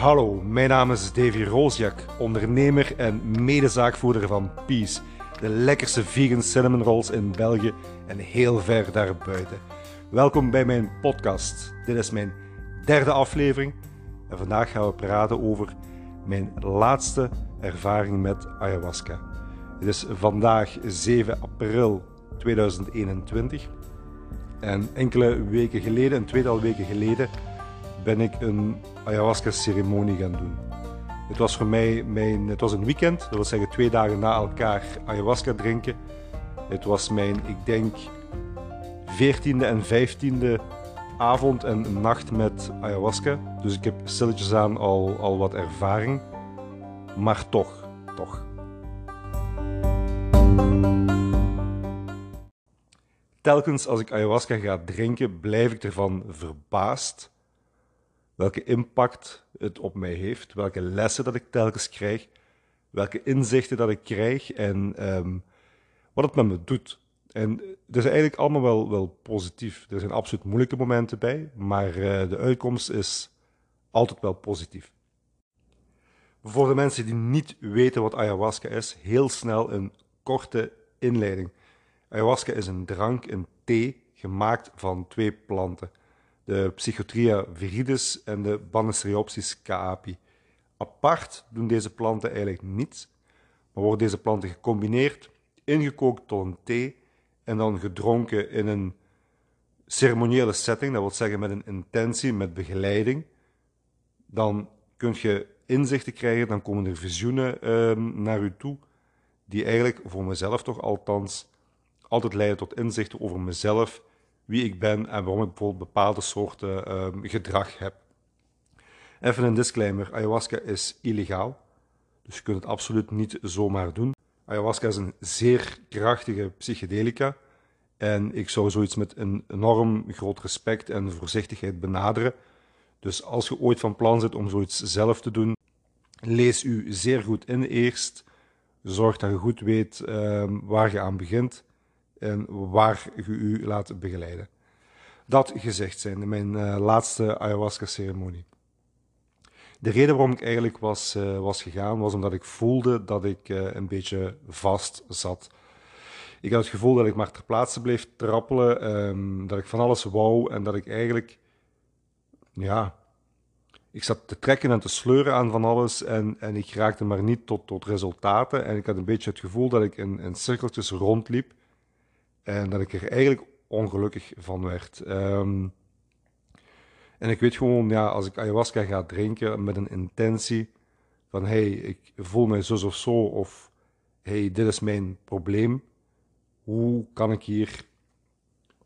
Hallo, mijn naam is Davy Roosjak, ondernemer en medezaakvoerder van Peace, de lekkerste vegan cinnamon rolls in België en heel ver daarbuiten. Welkom bij mijn podcast. Dit is mijn derde aflevering en vandaag gaan we praten over mijn laatste ervaring met ayahuasca. Het is vandaag 7 april 2021 en enkele weken geleden, een tweetal weken geleden, ben ik een ayahuasca-ceremonie gaan doen. Het was voor mij mijn, het was een weekend, dat wil zeggen twee dagen na elkaar ayahuasca drinken. Het was mijn, ik denk, 14e en 15e avond en nacht met ayahuasca. Dus ik heb stilletjes aan al, al wat ervaring. Maar toch, toch. Telkens als ik ayahuasca ga drinken, blijf ik ervan verbaasd welke impact het op mij heeft, welke lessen dat ik telkens krijg, welke inzichten dat ik krijg en ehm, wat het met me doet. En het is eigenlijk allemaal wel, wel positief. Er zijn absoluut moeilijke momenten bij, maar uh, de uitkomst is altijd wel positief. Voor de mensen die niet weten wat ayahuasca is, heel snel een korte inleiding. Ayahuasca is een drank, een thee, gemaakt van twee planten de Psychotria viridis en de Banisteriopsis caapi. Apart doen deze planten eigenlijk niets, maar worden deze planten gecombineerd, ingekookt tot een thee en dan gedronken in een ceremoniële setting, dat wil zeggen met een intentie, met begeleiding. Dan kun je inzichten krijgen, dan komen er visioenen ehm, naar u toe, die eigenlijk voor mezelf toch althans altijd leiden tot inzichten over mezelf wie ik ben en waarom ik bijvoorbeeld bepaalde soorten ehm, gedrag heb. Even een disclaimer: ayahuasca is illegaal, dus je kunt het absoluut niet zomaar doen. Ayahuasca is een zeer krachtige psychedelica en ik zou zoiets met een enorm groot respect en voorzichtigheid benaderen. Dus als je ooit van plan zit om zoiets zelf te doen, lees u zeer goed in eerst. Zorg dat je goed weet ehm, waar je aan begint en waar je u laat begeleiden. Dat gezegd zijn, mijn uh, laatste ayahuasca-ceremonie. De reden waarom ik eigenlijk was, uh, was gegaan, was omdat ik voelde dat ik uh, een beetje vast zat. Ik had het gevoel dat ik maar ter plaatse bleef trappelen, um, dat ik van alles wou en dat ik eigenlijk, ja, ik zat te trekken en te sleuren aan van alles en, en ik raakte maar niet tot, tot resultaten. En ik had een beetje het gevoel dat ik in, in cirkeltjes rondliep en dat ik er eigenlijk ongelukkig van werd. Ehm, en ik weet gewoon, ja, als ik ayahuasca ga drinken met een intentie van hey, ik voel mij zo of zo, of hey, dit is mijn probleem. Hoe kan ik hier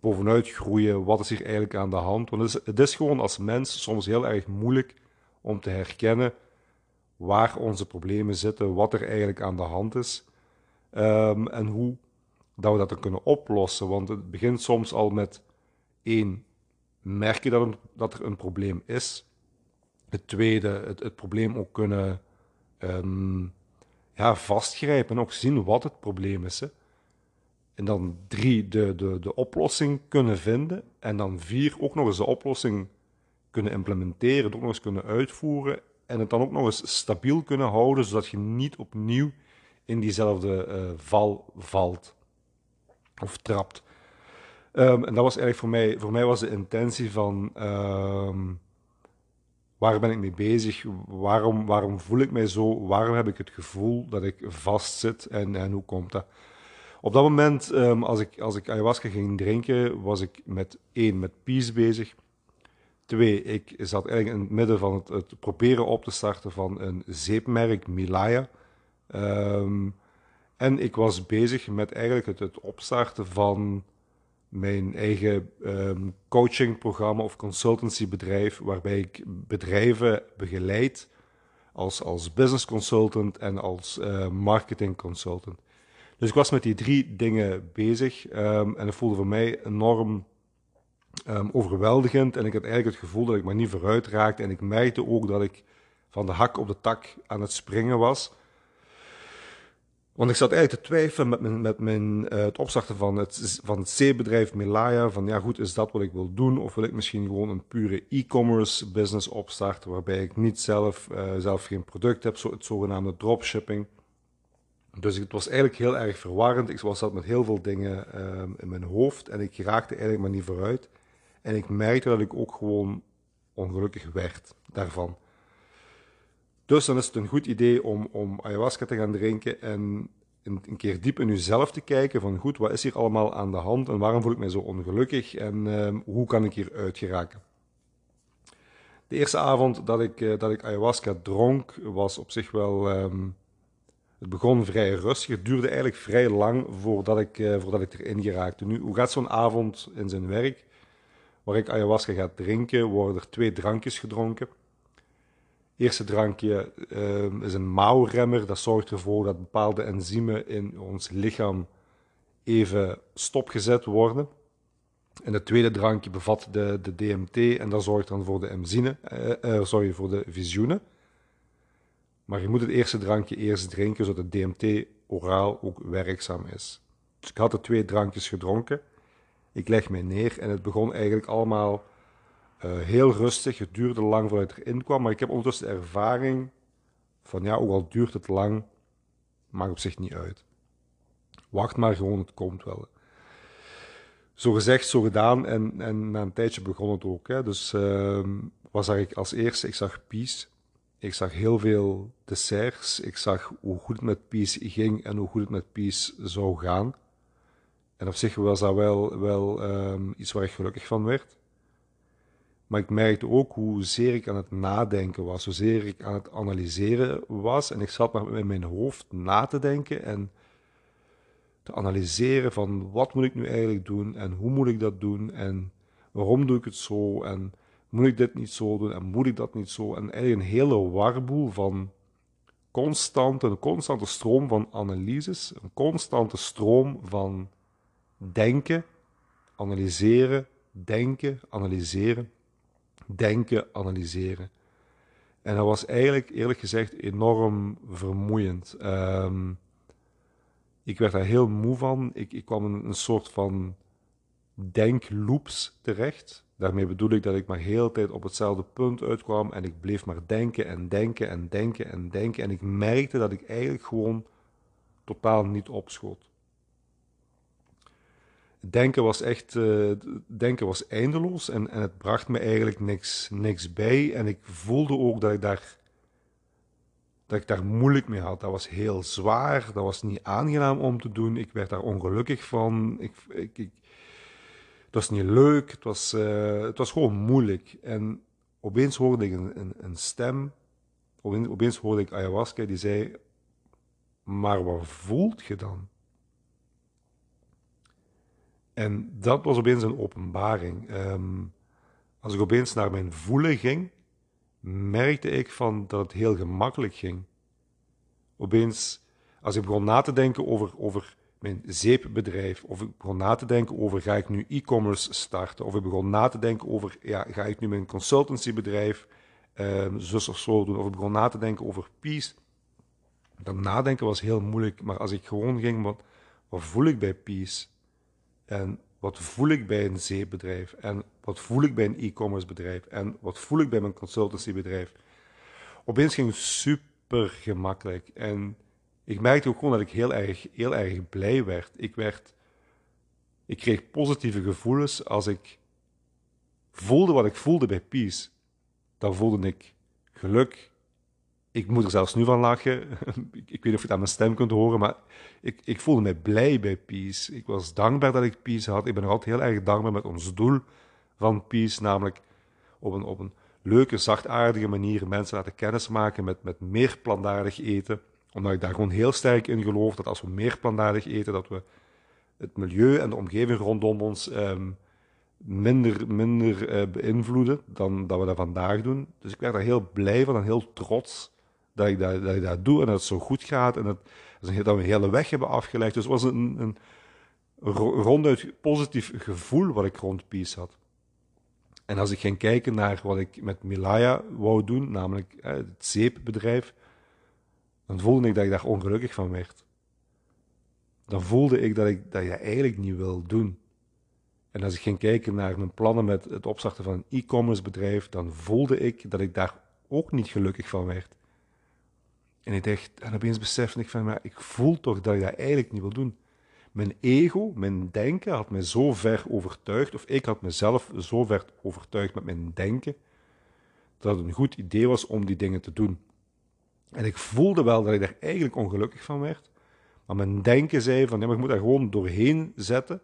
bovenuit groeien? Wat is hier eigenlijk aan de hand? Want het is, het is gewoon als mens soms heel erg moeilijk om te herkennen waar onze problemen zitten, wat er eigenlijk aan de hand is um, en hoe dat we dat kunnen oplossen. Want het begint soms al met één, merk je dat, dat er een probleem is. Het tweede, het, probleem ook kunnen um, ja, vastgrijpen en ook zien wat het probleem is. En dan drie, de, de, de oplossing kunnen vinden. En dan vier, ook nog eens de oplossing kunnen implementeren, het ook nog eens kunnen uitvoeren. En het dan ook nog eens stabiel kunnen houden, zodat je niet opnieuw in diezelfde uh, val valt of trapt. Um, en dat was eigenlijk voor mij, voor mij was de intentie van um, waar ben ik mee bezig? Waarom, waarom voel ik mij zo? Waarom heb ik het gevoel dat ik vastzit en, en hoe komt dat? Op dat moment, um, als, ik, als ik ayahuasca ging drinken, was ik met één, met peace bezig. Twee, ik zat eigenlijk in het midden van het, proberen op te starten van een zeepmerk, Milaya. En ik was bezig met eigenlijk het, opstarten van mijn eigen um, coachingprogramma of consultancybedrijf, waarbij ik bedrijven begeleid als, als business consultant en als uh, marketing consultant. Dus ik was met die drie dingen bezig um, en dat voelde voor mij enorm um, overweldigend. En ik had eigenlijk het gevoel dat ik maar niet vooruit raakte. En ik merkte ook dat ik van de hak op de tak aan het springen was. Want ik zat eigenlijk te twijfelen met, mijn, met mijn, uh, het opstarten van het, van het C-bedrijf Milaya. Van ja, goed, is dat wat ik wil doen? Of wil ik misschien gewoon een pure e-commerce business opstarten, waarbij ik niet zelf, uh, zelf geen product heb, zo, het zogenaamde dropshipping. Dus het was eigenlijk heel erg verwarrend. Ik was zat met heel veel dingen uh, in mijn hoofd en ik raakte eigenlijk maar niet vooruit. En ik merkte dat ik ook gewoon ongelukkig werd daarvan. Dus dan is het een goed idee om, om ayahuasca te gaan drinken en een, een, keer diep in jezelf te kijken van goed, wat is hier allemaal aan de hand en waarom voel ik mij zo ongelukkig en um, hoe kan ik hier uit geraken. De eerste avond dat ik, uh, dat ik ayahuasca dronk was op zich wel... Um, het begon vrij rustig. Het duurde eigenlijk vrij lang voordat ik, uh, voordat ik erin geraakte. Nu, hoe gaat zo'n avond in zijn werk? Waar ik ayahuasca ga drinken, worden er twee drankjes gedronken eerste drankje uh, is een mouwremmer. Dat zorgt ervoor dat bepaalde enzymen in ons lichaam even stopgezet worden. En het tweede drankje bevat de, de DMT en dat zorgt dan voor de enzine, uh, uh, sorry, voor de visioenen. Maar je moet het eerste drankje eerst drinken, zodat de DMT oraal ook werkzaam is. Dus ik had de twee drankjes gedronken. Ik leg mij neer en het begon eigenlijk allemaal heel rustig. Het duurde lang voordat ik erin kwam, maar ik heb ondertussen de ervaring van ja, ook al duurt het lang, maakt op zich niet uit. Wacht maar gewoon, het komt wel. Zo gezegd, zo gedaan en, en na een tijdje begon het ook. Hè. Dus uh, wat zag ik als eerste? Ik zag Peace. Ik zag heel veel desserts. Ik zag hoe goed het met Peace ging en hoe goed het met Peace zou gaan. En op zich was dat wel, wel um, iets waar ik gelukkig van werd. Maar ik merkte ook hoezeer ik aan het nadenken was, hoezeer ik aan het analyseren was. En ik zat maar met mijn hoofd na te denken en te analyseren van wat moet ik nu eigenlijk doen en hoe moet ik dat doen en waarom doe ik het zo en moet ik dit niet zo doen en moet ik dat niet zo. En eigenlijk een hele warboel van constante, een constante stroom van analyses, een constante stroom van denken, analyseren, denken, analyseren denken, analyseren. En dat was eigenlijk, eerlijk gezegd, enorm vermoeiend. Um, ik werd daar heel moe van. Ik, ik kwam in een soort van denkloops terecht. Daarmee bedoel ik dat ik maar heel tijd op hetzelfde punt uitkwam en ik bleef maar denken en denken en denken en denken. En ik merkte dat ik eigenlijk gewoon totaal niet opschoot denken was echt, uh, denken was eindeloos en, en het bracht me eigenlijk niks, niks bij. En ik voelde ook dat ik daar, dat ik daar moeilijk mee had. Dat was heel zwaar, dat was niet aangenaam om te doen. Ik werd daar ongelukkig van. Ik, ik, ik het was niet leuk, het was, uh, het was gewoon moeilijk. En opeens hoorde ik een, een, een stem, opeens, opeens hoorde ik ayahuasca die zei, maar wat voelt je dan? En dat was opeens een openbaring. Um, als ik opeens naar mijn voelen ging, merkte ik van dat het heel gemakkelijk ging. Opeens, als ik begon na te denken over, over mijn zeepbedrijf, of ik begon na te denken over ga ik nu e-commerce starten, of ik begon na te denken over ja, ga ik nu mijn consultancybedrijf um, zus of zo doen, of ik begon na te denken over peace. Dat nadenken was heel moeilijk, maar als ik gewoon ging, wat voel ik bij peace? En wat voel ik bij een zeebedrijf? En wat voel ik bij een e-commerce bedrijf? En wat voel ik bij mijn consultancybedrijf? Opeens ging het super gemakkelijk. En ik merkte ook gewoon dat ik heel erg, heel erg blij werd. Ik werd... Ik kreeg positieve gevoelens als ik voelde wat ik voelde bij Peace. Dan voelde ik geluk, ik moet er zelfs nu van lachen. ik, weet niet of je het aan mijn stem kunt horen, maar ik, ik voelde mij blij bij Peace. Ik was dankbaar dat ik Peace had. Ik ben nog altijd heel erg dankbaar met ons doel van Peace, namelijk op een, op een leuke, zachtaardige manier mensen laten kennismaken met, met meer plantaardig eten. Omdat ik daar gewoon heel sterk in geloof dat als we meer plantaardig eten, dat we het milieu en de omgeving rondom ons um, minder, minder uh, beïnvloeden dan dat we dat vandaag doen. Dus ik werd daar heel blij van en heel trots dat ik dat, dat ik dat doe en dat het zo goed gaat. En dat, dat we een hele weg hebben afgelegd. Dus het was een, een ronduit positief gevoel wat ik rond Peace had. En als ik ging kijken naar wat ik met Milaya wou doen, namelijk het zeepbedrijf, dan voelde ik dat ik daar ongelukkig van werd. dan voelde ik dat, ik dat je eigenlijk niet wil doen. En als ik ging kijken naar mijn plannen met het opstarten van een e-commerce bedrijf, dan voelde ik dat ik daar ook niet gelukkig van werd. En ik dacht, en opeens besefte ik van, maar ik voel toch dat ik dat eigenlijk niet wil doen. Mijn ego, mijn denken had mij zo ver overtuigd, of ik had mezelf zo ver overtuigd met mijn denken, dat het een goed idee was om die dingen te doen. En ik voelde wel dat ik daar eigenlijk ongelukkig van werd. Maar mijn denken zei van, ja, maar ik moet daar gewoon doorheen zetten,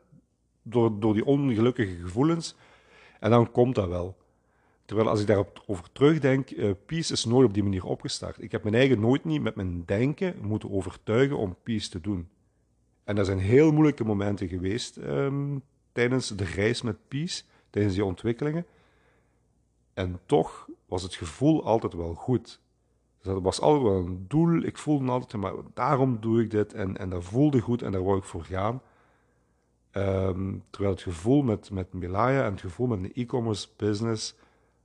door, door die ongelukkige gevoelens, en dan komt dat wel. Terwijl als ik daarover terugdenk, uh, Peace is nooit op die manier opgestart. Ik heb mijn eigen nooit niet met mijn denken moeten overtuigen om Peace te doen. En dat zijn heel moeilijke momenten geweest um, tijdens de reis met Peace, tijdens die ontwikkelingen. En toch was het gevoel altijd wel goed. Dus dat was altijd wel een doel. Ik voelde altijd, maar daarom doe ik dit. En, en dat voelde goed en daar wou ik voor gaan. Um, terwijl het gevoel met, met Milaya en het gevoel met een e-commerce business,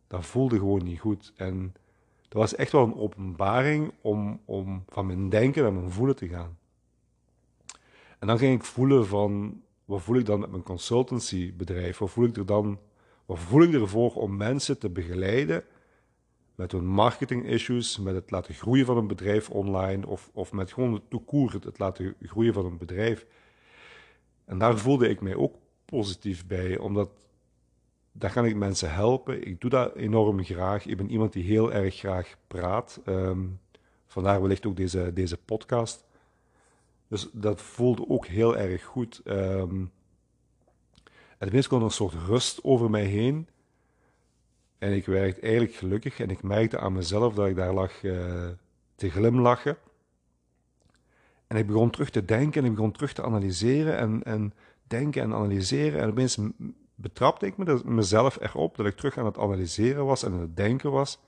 dat voelde gewoon niet goed. En dat was echt wel een openbaring om, om van mijn denken naar mijn voelen te gaan. En dan ging ik voelen van, wat voel ik dan met mijn consultancybedrijf? Wat voel ik er dan, wat voel ik ervoor om mensen te begeleiden met hun marketing issues, met het laten groeien van een bedrijf online of, of met gewoon het toekoer, het laten groeien van een bedrijf. En daar voelde ik mij ook positief bij, omdat daar kan ik mensen helpen. Ik doe dat enorm graag. Ik ben iemand die heel erg graag praat. Um, vandaar wellicht ook deze, deze podcast. Dus dat voelde ook heel erg goed. Um, en ineens kwam er een soort rust over mij heen. En ik werd eigenlijk gelukkig en ik merkte aan mezelf dat ik daar lag uh, te glimlachen. En ik begon terug te denken en ik begon terug te analyseren en, en denken en analyseren. En opeens betrapte ik me, mezelf erop dat ik terug aan het analyseren was en aan het denken was.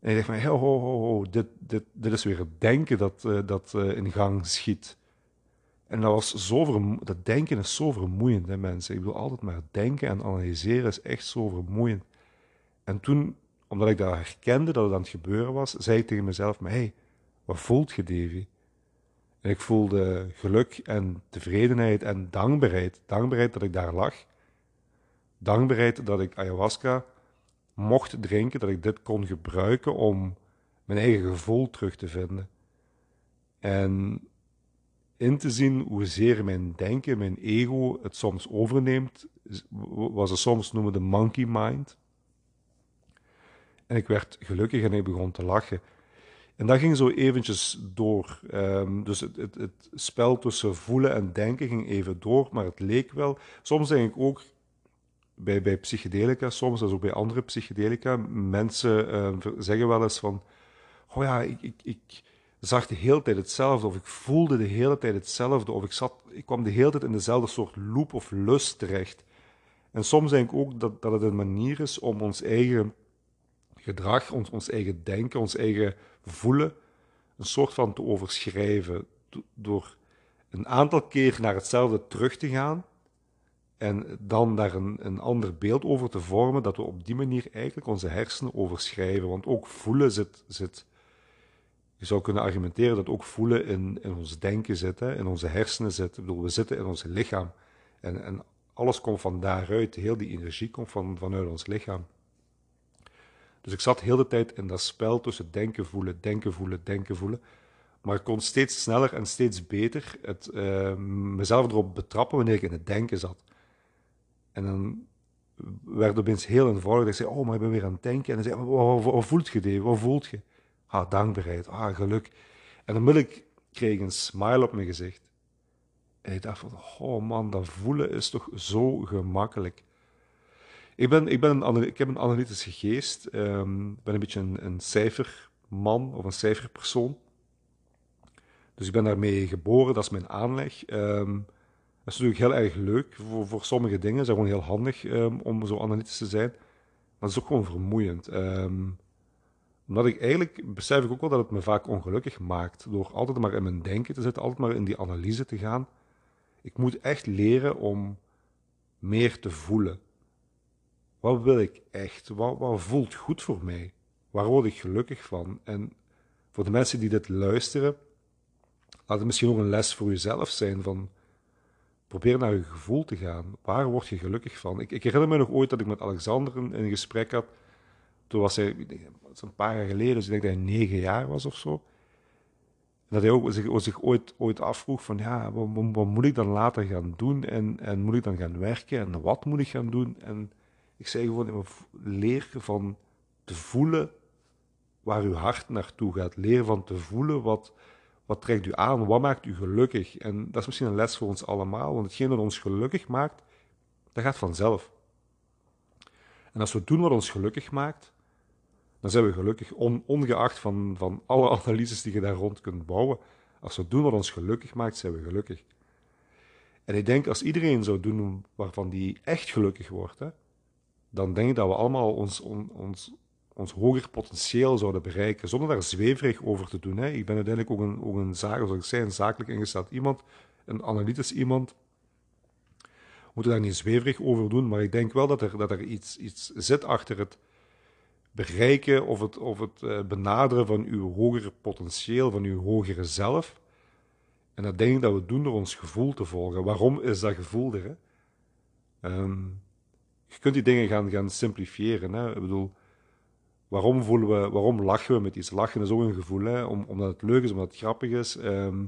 En ik dacht van, ho, ho, ho, dit, dit, dit is weer het denken dat, uh, dat uh, in gang schiet. En dat, was zo dat denken is zo vermoeiend, hè, mensen. Ik wil altijd maar denken en analyseren is echt zo vermoeiend. En toen, omdat ik dat herkende dat het aan het gebeuren was, zei ik tegen mezelf, maar hey, wat voelt je, Davy? En ik voelde geluk en tevredenheid en dankbaarheid. Dankbaarheid dat ik daar lag. Dankbaarheid dat ik ayahuasca mocht drinken, dat ik dit kon gebruiken om mijn eigen gevoel terug te vinden. En in te zien hoezeer mijn denken, mijn ego het soms overneemt, wat ze soms noemen de monkey mind. En ik werd gelukkig en ik begon te lachen. En dat ging zo eventjes door. Um, dus het, het, het, spel tussen voelen en denken ging even door, maar het leek wel. Soms denk ik ook bij, bij psychedelica, soms als ook bij andere psychedelica, mensen uh, zeggen wel eens van, oh ja, ik, ik, ik zag de hele tijd hetzelfde, of ik voelde de hele tijd hetzelfde, of ik, zat, ik kwam de hele tijd in dezelfde soort loop of lust terecht. En soms denk ik ook dat, dat het een manier is om ons eigen gedrag, ons, ons eigen denken, ons eigen voelen, een soort van te overschrijven. Door een aantal keer naar hetzelfde terug te gaan en dan daar een, een ander beeld over te vormen, dat we op die manier eigenlijk onze hersenen overschrijven. Want ook voelen zit, zit je zou kunnen argumenteren dat ook voelen in, in ons denken zit, hè, in onze hersenen zit. Ik bedoel, we zitten in ons lichaam. En, en alles komt van daaruit, heel die energie komt van, vanuit ons lichaam. Dus ik zat heel de tijd in dat spel tussen denken, voelen, denken, voelen, denken, voelen. Maar ik kon steeds sneller en steeds beter het, uh, mezelf erop betrappen wanneer ik in het denken zat. En dan werd het opeens heel eenvoudig. Ik zei, oh, maar ik ben weer aan het denken. En dan zei wat, wat, voelt je, Dave? Wat voelt je? Ah, dankbaarheid. Ah, geluk. En onmiddellijk kreeg ik een smile op mijn gezicht. En ik dacht van, oh man, dat voelen is toch zo gemakkelijk. Ik, ben, ik, ben een, ik heb een analytische geest. Ik um, ben een beetje een, cijferman of een cijferpersoon. Dus ik ben daarmee geboren, dat is mijn aanleg. Um, dat is natuurlijk heel erg leuk voor, voor sommige dingen. Is gewoon heel handig um, om zo analytisch te zijn. Maar het is ook gewoon vermoeiend. Omdat ik eigenlijk, besef ik ook wel dat het me vaak ongelukkig maakt. Door altijd maar in mijn denken te zitten, altijd maar in die analyse te gaan. Ik moet echt leren om meer te voelen. Wat wil ik echt? Wat, wat voelt goed voor mij? Waar word ik gelukkig van? En voor de mensen die dit luisteren, laat het misschien ook een les voor jezelf zijn van probeer naar je gevoel te gaan. Waar word je gelukkig van? Ik, ik herinner me nog ooit dat ik met Alexander een, gesprek had. Toen was hij, een paar jaar geleden, dus ik denk dat hij negen jaar was of zo. Dat hij ook zich, zich ooit, ooit afvroeg van, ja, wat, wat, moet ik dan later gaan doen? En, en moet ik dan gaan werken? En wat moet ik gaan doen? En ik zei gewoon, leer van te voelen waar uw hart naartoe gaat. Leer van te voelen wat, wat trekt u aan, wat maakt u gelukkig. En dat is misschien een les voor ons allemaal, want hetgeen dat ons gelukkig maakt, dat gaat vanzelf. En als we doen wat ons gelukkig maakt, dan zijn we gelukkig, ongeacht van, van alle analyses die je daar rond kunt bouwen. Als we doen wat ons gelukkig maakt, zijn we gelukkig. En ik denk, als iedereen zou doen waarvan die echt gelukkig wordt, hè, dan denk ik dat we allemaal ons, ons, ons hoger potentieel zouden bereiken, zonder daar zweverig over te doen. Hè. Ik ben uiteindelijk ook een, ook een zaak, zoals ik zei, een zakelijk ingesteld iemand, een analytisch iemand. We moeten daar niet zweverig over doen, maar ik denk wel dat er, dat er iets, iets zit achter het bereiken of het, of het eh, benaderen van uw hogere potentieel, van uw hogere zelf. En dat denk ik dat we doen door ons gevoel te volgen. Waarom is dat gevoel er? Hè? Ehm, je kunt die dingen gaan, gaan simplifiëren. Hè? Ik bedoel, waarom, voelen we, waarom lachen we met iets? Lachen is ook een gevoel, hè? Om, omdat het leuk is, omdat het grappig is. Ehm,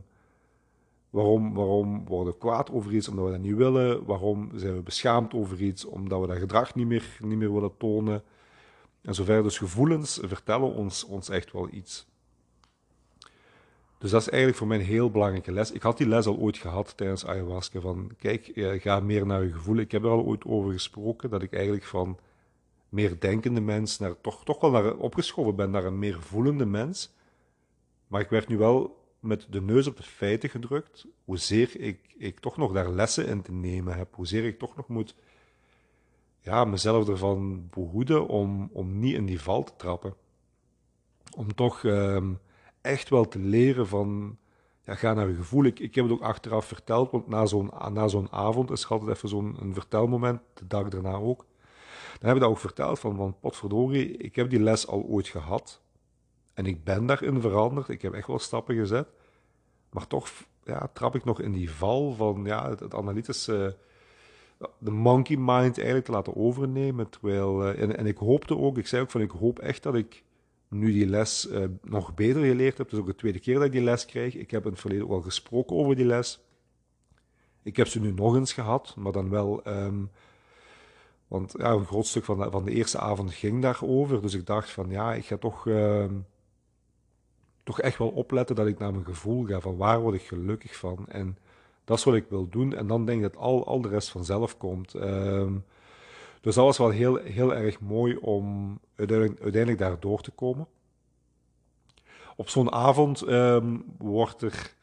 waarom, waarom worden we kwaad over iets? Omdat we dat niet willen. Waarom zijn we beschaamd over iets? Omdat we dat gedrag niet meer, niet meer willen tonen. En zover. Dus gevoelens vertellen ons, ons echt wel iets. Dus dat is eigenlijk voor mij een heel belangrijke les. Ik had die les al ooit gehad tijdens ayahuasca. Van kijk, ga meer naar je gevoel. Ik heb er al ooit over gesproken dat ik eigenlijk van meer denkende mens naar toch, toch wel naar, opgeschoven ben naar een meer voelende mens. Maar ik werd nu wel met de neus op de feiten gedrukt, hoezeer ik, ik toch nog daar lessen in te nemen heb, hoezeer ik toch nog moet ja, mezelf ervan behoeden om, om niet in die val te trappen. Om toch um, echt wel te leren van, ja, ga naar je gevoel. Ik, ik heb het ook achteraf verteld, want na zo'n, na zo'n avond is er altijd even zo'n vertelmoment, de dag daarna ook. Dan heb ik dat ook verteld van, van potverdorie, ik heb die les al ooit gehad. En ik ben daarin veranderd, ik heb echt wel stappen gezet. Maar toch ja, trap ik nog in die val van ja, het, het analytische de monkey mind eigenlijk te laten overnemen. Terwijl, uh, en, en, ik hoopte ook, ik zei ook van ik hoop echt dat ik nu die les uh, nog beter geleerd heb. Het is ook de tweede keer dat ik die les krijg. Ik heb in het verleden ook al gesproken over die les. Ik heb ze nu nog eens gehad, maar dan wel. Um, want ja, een groot stuk van de, van de eerste avond ging daarover. Dus ik dacht van ja, ik ga toch, uh, toch echt wel opletten dat ik naar mijn gevoel ga. Van waar word ik gelukkig van? En dat is wat ik wil doen. En dan denk ik dat al, al de rest vanzelf komt. Um, dus dat was wel heel, heel erg mooi om uiteindelijk, daar door te komen. Op zo'n avond um, wordt, er,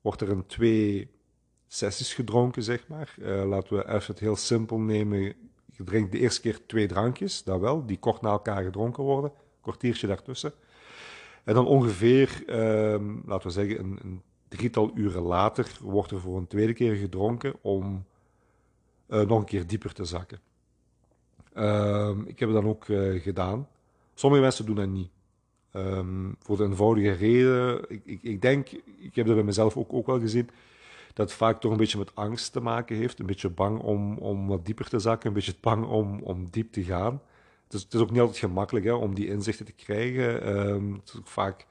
wordt er een twee sessies gedronken, zeg maar. Uh, laten we even het heel simpel nemen. Je drinkt de eerste keer twee drankjes, dat wel, die kort na elkaar gedronken worden. Kwartiertje daartussen. En dan ongeveer, um, laten we zeggen, een, een drietal uren later wordt er voor een tweede keer gedronken om uh, nog een keer dieper te zakken. Uh, ik heb dan ook uh, gedaan. Sommige mensen doen dat niet. Um, voor de eenvoudige reden, ik, ik, ik, denk, ik heb dat bij mezelf ook, ook wel gezien, dat het vaak toch een beetje met angst te maken heeft. Een beetje bang om, om wat dieper te zakken, een beetje bang om, om diep te gaan. Het is, het is ook niet altijd gemakkelijk hè, om die inzichten te krijgen. Um, het is ook vaak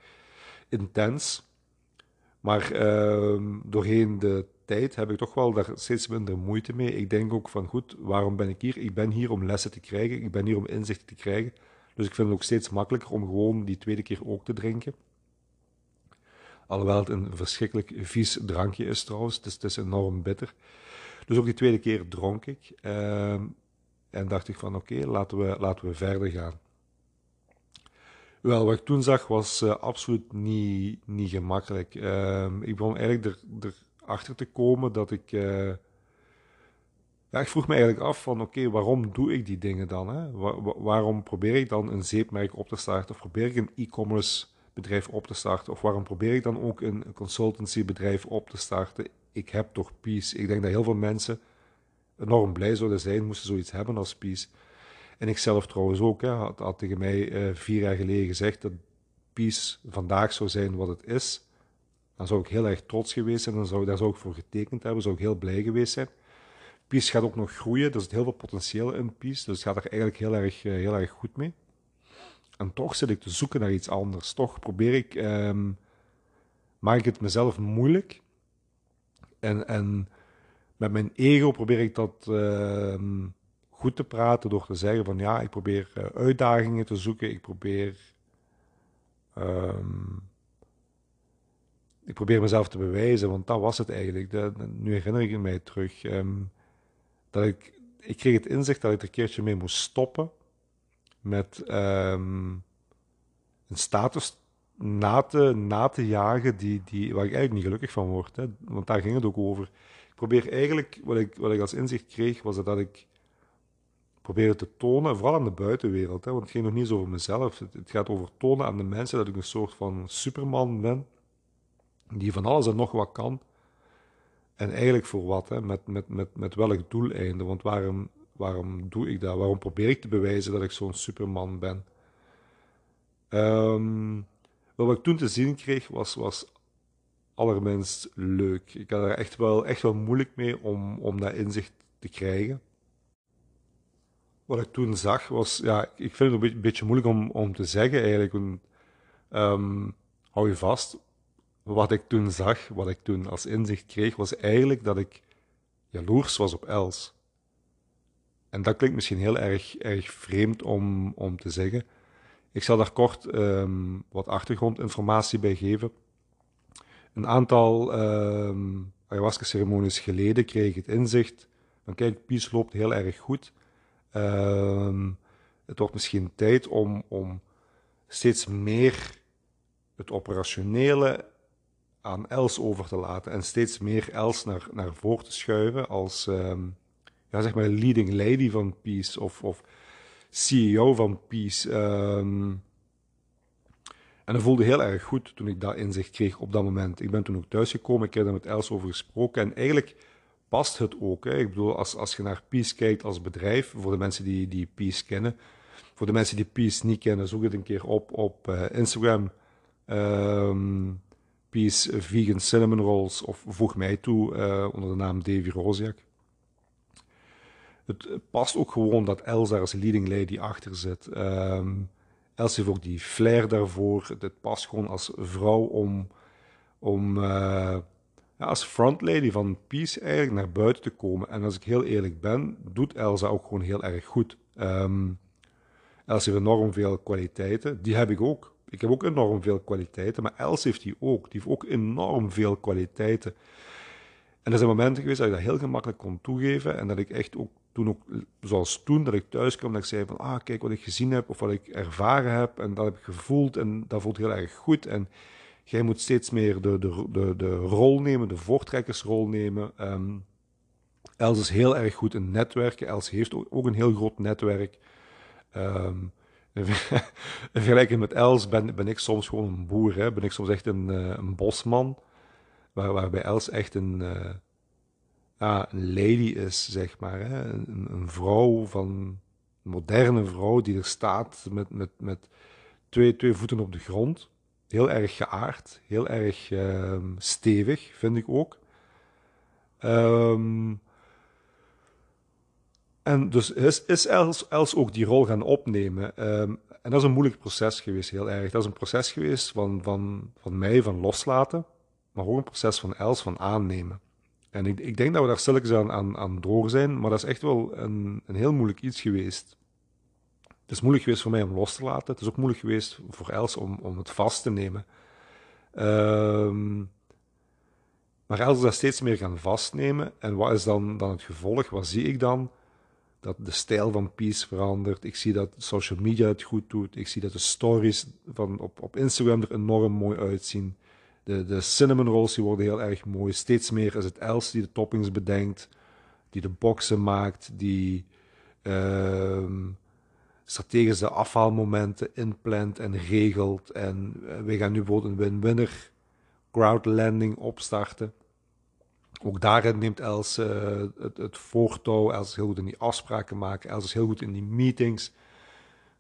intens. Maar doorheen de heb ik toch wel daar steeds minder moeite mee. Ik denk ook van goed, waarom ben ik hier? Ik ben hier om lessen te krijgen, ik ben hier om inzichten te krijgen. Dus ik vind het ook steeds makkelijker om gewoon die tweede keer ook te drinken. Alhoewel het een verschrikkelijk vies drankje is trouwens, het is, is enorm bitter. Dus ook die tweede keer dronk ik. Uh, en dacht ik van oké, laten, we, laten we verder gaan. Wel, wat ik toen zag was uh, absoluut niet, niet gemakkelijk. Uh, ik begon eigenlijk er, erachter te komen dat ik... Uh, ja, ik vroeg me eigenlijk af van oké, waarom doe ik die dingen dan? Hè? Waar, waarom probeer ik dan een zeepmerk op te starten? Of probeer ik een e-commerce bedrijf op te starten? Of waarom probeer ik dan ook een, een consultancy bedrijf op te starten? Ik heb toch Peace. Ik denk dat heel veel mensen enorm blij zouden zijn moesten zoiets hebben als Peace. En ik zelf trouwens ook, hè, had, tegen mij uh, vier jaar geleden gezegd dat peace vandaag zou zijn wat het is. Dan zou ik heel erg trots geweest zijn. Dan zou, daar zou ik voor getekend hebben, zou ik heel blij geweest zijn. Peace gaat ook nog groeien, er zit heel veel potentieel in Peace, dus het gaat er eigenlijk heel erg, eh, heel erg goed mee. En toch zit ik te zoeken naar iets anders. Toch probeer ik, um, maak ik het mezelf moeilijk. En, en met mijn ego probeer ik dat uh, goed te praten door te zeggen van ja, ik probeer uh, uitdagingen te zoeken. Ik probeer, um, ik probeer mezelf te bewijzen, want dat was het eigenlijk. Nu herinner ik mij terug. Um, dat ik, ik kreeg het inzicht dat ik er een keertje mee moest stoppen met um, een status na te, na te jagen die, die, waar ik eigenlijk niet gelukkig van word. Hè. Want daar ging het ook over. Ik probeer eigenlijk, wat ik, wat ik als inzicht kreeg, was dat ik probeerde te tonen, vooral aan de buitenwereld, hè, want het ging nog niet eens over mezelf. Het, gaat over tonen aan de mensen dat ik een soort van superman ben, die van alles en nog wat kan. En eigenlijk voor wat? Hè? Met, met, met, met welk doeleinde? Want waarom, waarom doe ik dat? Waarom probeer ik te bewijzen dat ik zo'n superman ben? Um, wat ik toen te zien kreeg, was, was allerminst leuk. Ik had er echt wel, echt wel moeilijk mee om, om dat inzicht te krijgen. Wat ik toen zag was, ja, ik vind het een beetje, moeilijk om, om te zeggen eigenlijk. Um, hou je vast, wat ik toen zag, wat ik toen als inzicht kreeg, was eigenlijk dat ik jaloers was op Els. En dat klinkt misschien heel erg, erg vreemd om, om te zeggen. Ik zal daar kort um, wat achtergrondinformatie bij geven. Een aantal um, ayahuasca-ceremonies geleden kreeg ik het inzicht van kijk, Pies loopt heel erg goed. Um, het wordt misschien tijd om, om steeds meer het operationele aan Els over te laten en steeds meer Els naar, naar voren te schuiven als um, ja, zeg maar leading lady van Peace of, of CEO van Peace. Um, en dat voelde heel erg goed toen ik dat inzicht kreeg op dat moment. Ik ben toen ook thuisgekomen, ik heb daar met Els over gesproken en eigenlijk past het ook. Hè. Ik bedoel, als, als je naar Peace kijkt als bedrijf, voor de mensen die, die Peace kennen, voor de mensen die Peace niet kennen, zoek het een keer op op uh, Instagram. Um, Peace Vegan Cinnamon Rolls of voeg mij toe uh, onder de naam Davy Roziak. Het past ook gewoon dat Els daar als leading lady achter zit. Um, Els heeft ook die flair daarvoor. Het past gewoon als vrouw om, om uh, ja, als frontlady van Peace eigenlijk naar buiten te komen. En als ik heel eerlijk ben, doet Elsa ook gewoon heel erg goed. Um, Els heeft enorm veel kwaliteiten. Die heb ik ook. Ik heb ook enorm veel kwaliteiten, maar Els heeft die ook. Die heeft ook enorm veel kwaliteiten. En er zijn momenten geweest dat ik dat heel gemakkelijk kon toegeven en dat ik echt ook toen ook, zoals toen, dat ik thuis kwam, dat ik zei van, ah, kijk wat ik gezien heb of wat ik ervaren heb en dat heb ik gevoeld en dat voelt heel erg goed. En jij moet steeds meer de, de, de, de rol nemen, de voortrekkersrol nemen. Um, Els is heel erg goed in netwerken. Els heeft ook, ook een heel groot netwerk. Um, in vergelijking met Els ben, ben ik soms gewoon een boer. Hè? Ben ik soms echt een, uh, een bosman. Waar, waarbij Els echt een, ja, een lady is, zeg maar. Hè? Een, vrouw van... Een moderne vrouw die er staat met, met, met twee, twee voeten op de grond. Heel erg geaard. Heel erg uh, stevig, vind ik ook. Um, en dus is, Els, Els, ook die rol gaan opnemen. Um, en dat is een moeilijk proces geweest, heel erg. Dat is een proces geweest van, van, van mij, van loslaten, maar ook een proces van Els, van aannemen. En ik, ik denk dat we daar stilletjes aan, aan, aan door zijn, maar dat is echt wel een, een heel moeilijk iets geweest. Het is moeilijk geweest voor mij om los te laten. Het is ook moeilijk geweest voor Els om, om het vast te nemen. Um, maar Els is dat steeds meer gaan vastnemen. En wat is dan, dan het gevolg? Wat zie ik dan? Dat de stijl van Peace verandert. Ik zie dat social media het goed doet. Ik zie dat de stories van op, op Instagram er enorm mooi uitzien. De, de cinnamon rolls die worden heel erg mooi. Steeds meer is het Els die de toppings bedenkt, die de boxen maakt, die uh, strategische afhaalmomenten inplant en regelt. En uh, we gaan nu bijvoorbeeld een win-winner crowd landing opstarten. Ook daarin neemt Els uh, het, voortouw. Els is heel goed in die afspraken maken. Els is heel goed in die meetings.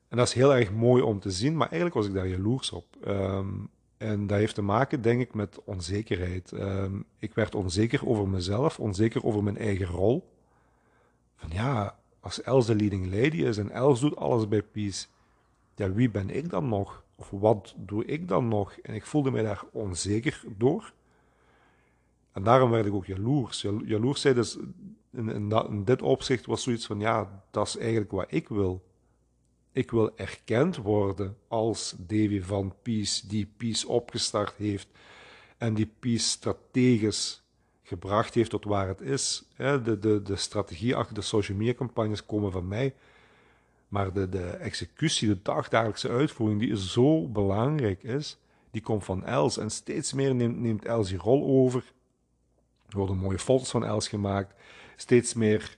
En dat is heel erg mooi om te zien. Maar eigenlijk was ik daar jaloers op. Um, En dat heeft te maken, denk ik, met onzekerheid. Ehm, ik werd onzeker over mezelf, onzeker over mijn eigen rol. Van ja, als Els de leading lady is en Els doet alles bij Peace, ja, wie ben ik dan nog? Of wat doe ik dan nog? En ik voelde mij daar onzeker door. En daarom werd ik ook jaloers. Jaloersheid is in, in, in dit opzicht was zoiets van, ja, dat is eigenlijk wat ik wil. Ik wil erkend worden als Davy van Peace, die Peace opgestart heeft en die Peace strategisch gebracht heeft tot waar het is. De, de, de strategie achter de social media campagnes komen van mij. Maar de, de executie, de dagdagelijkse uitvoering, die zo belangrijk is, die komt van Els. En steeds meer neemt, neemt Els die rol over. Er worden mooie foto's van Els gemaakt. Steeds meer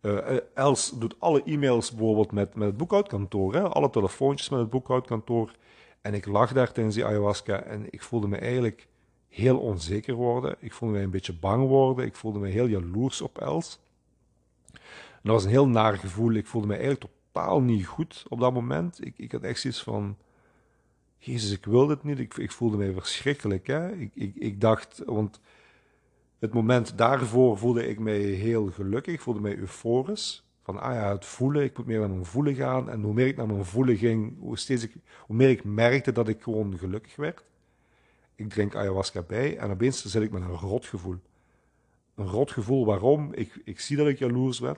uh, Els doet alle e-mails bijvoorbeeld met, met het boekhoudkantoor, hè? alle telefoontjes met het boekhoudkantoor. En ik lag daar tijdens die ayahuasca en ik voelde me eigenlijk heel onzeker worden. Ik voelde me een beetje bang worden. Ik voelde me heel jaloers op Els. En dat was een heel naar gevoel. Ik voelde me eigenlijk totaal niet goed op dat moment. Ik, ik had echt zoiets van... Jezus, ik wil dit niet. Ik, ik voelde me verschrikkelijk. Hè? Ik, ik, ik dacht... Want het moment daarvoor voelde ik mij heel gelukkig, voelde mij euforisch. Van, ah ja, het voelen, ik moet meer naar mijn voelen gaan. En hoe meer ik naar mijn voelen ging, hoe, steeds ik, hoe meer ik merkte dat ik gewoon gelukkig werd. Ik drink ayahuasca bij en opeens zit ik met een rotgevoel. Een rotgevoel, waarom? Ik, ik zie dat ik jaloers ben.